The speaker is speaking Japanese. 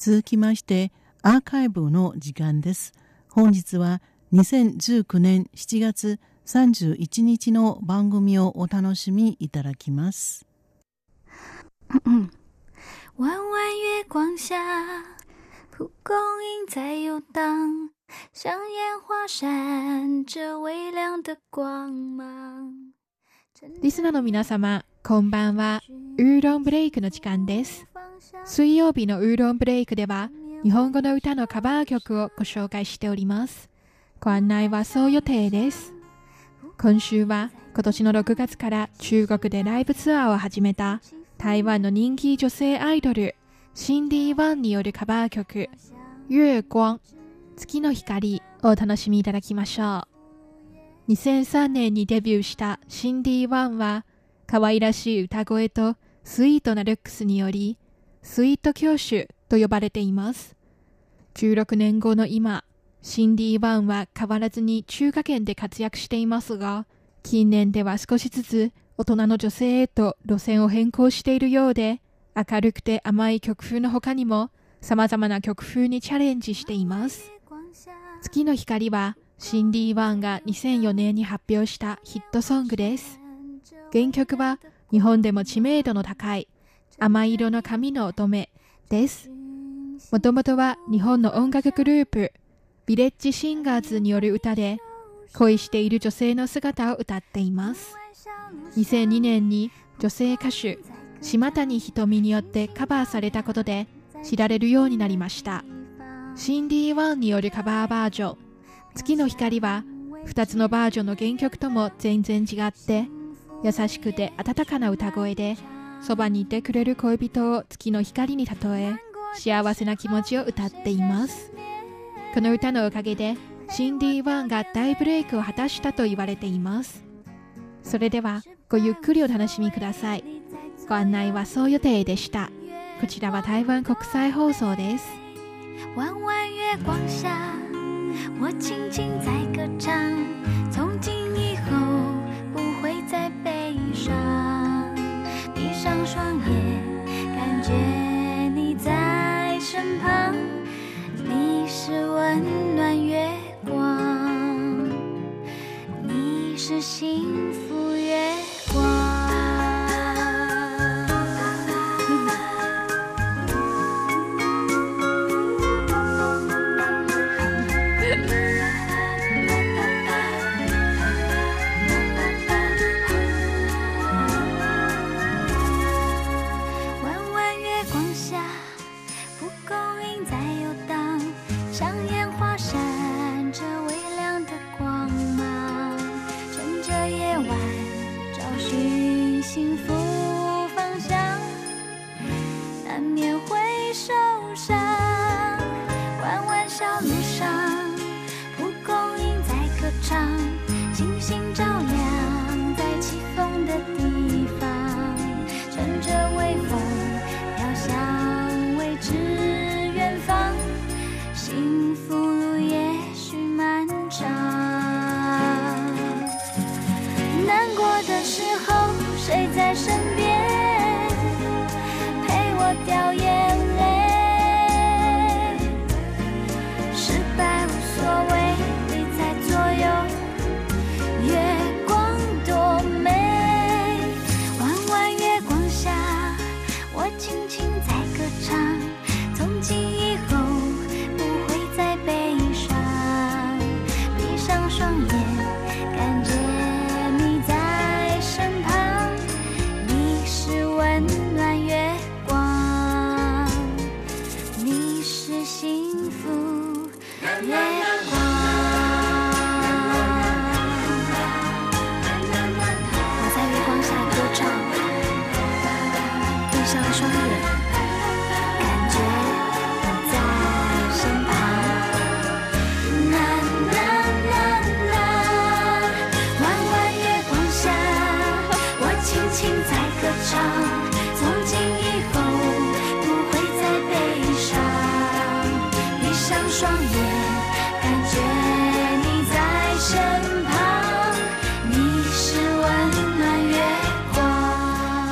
続きましてアーカイブの時間です本日は2019年7月31日の番組をお楽しみいただきます弯弯月光下蒲公英在游荡像烟花闪着微亮的光芒リスナーの皆様、こんばんは。ウーロンブレイクの時間です。水曜日のウーロンブレイクでは、日本語の歌のカバー曲をご紹介しております。ご案内はそう予定です。今週は今年の6月から中国でライブツアーを始めた台湾の人気女性アイドル、シンディ・ワンによるカバー曲、月光、月の光をお楽しみいただきましょう。2003年にデビューしたシンディ・ワンは可愛らしい歌声とスイートなルックスによりスイート教主と呼ばれています。16年後の今、シンディ・ワンは変わらずに中華圏で活躍していますが、近年では少しずつ大人の女性へと路線を変更しているようで、明るくて甘い曲風の他にも様々な曲風にチャレンジしています。月の光はシンディ・ワンが2004年に発表したヒットソングです。原曲は日本でも知名度の高い甘い色の髪の乙女です。もともとは日本の音楽グループビレッジシンガーズによる歌で恋している女性の姿を歌っています。2002年に女性歌手島谷ひとみによってカバーされたことで知られるようになりました。シンディ・ワンによるカバーバージョン月の光は2つのバージョンの原曲とも全然違って優しくて温かな歌声でそばにいてくれる恋人を月の光に例え幸せな気持ちを歌っています。この歌のおかげでシンディ・ワンが大ブレイクを果たしたと言われています。それではごゆっくりお楽しみください。ご案内はそう予定でした。こちらは台湾国際放送です。我轻轻在歌唱，幸福。轻在歌唱从今以后不会再悲伤闭上双眼感觉